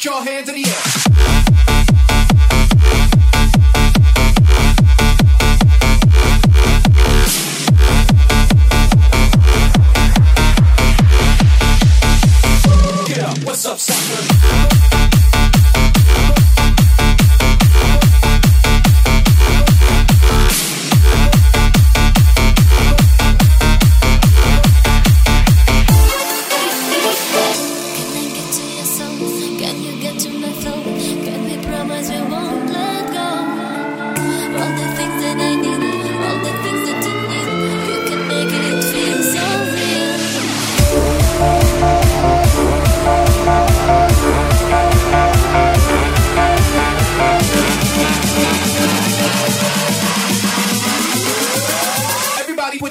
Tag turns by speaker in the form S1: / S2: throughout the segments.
S1: Put your hands in the air. What's up, sucker?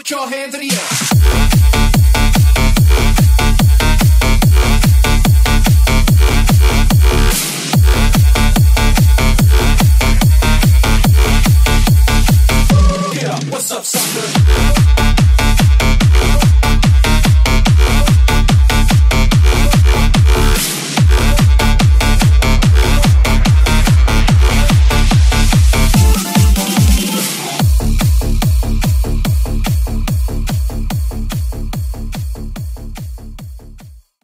S2: your
S1: hands the air.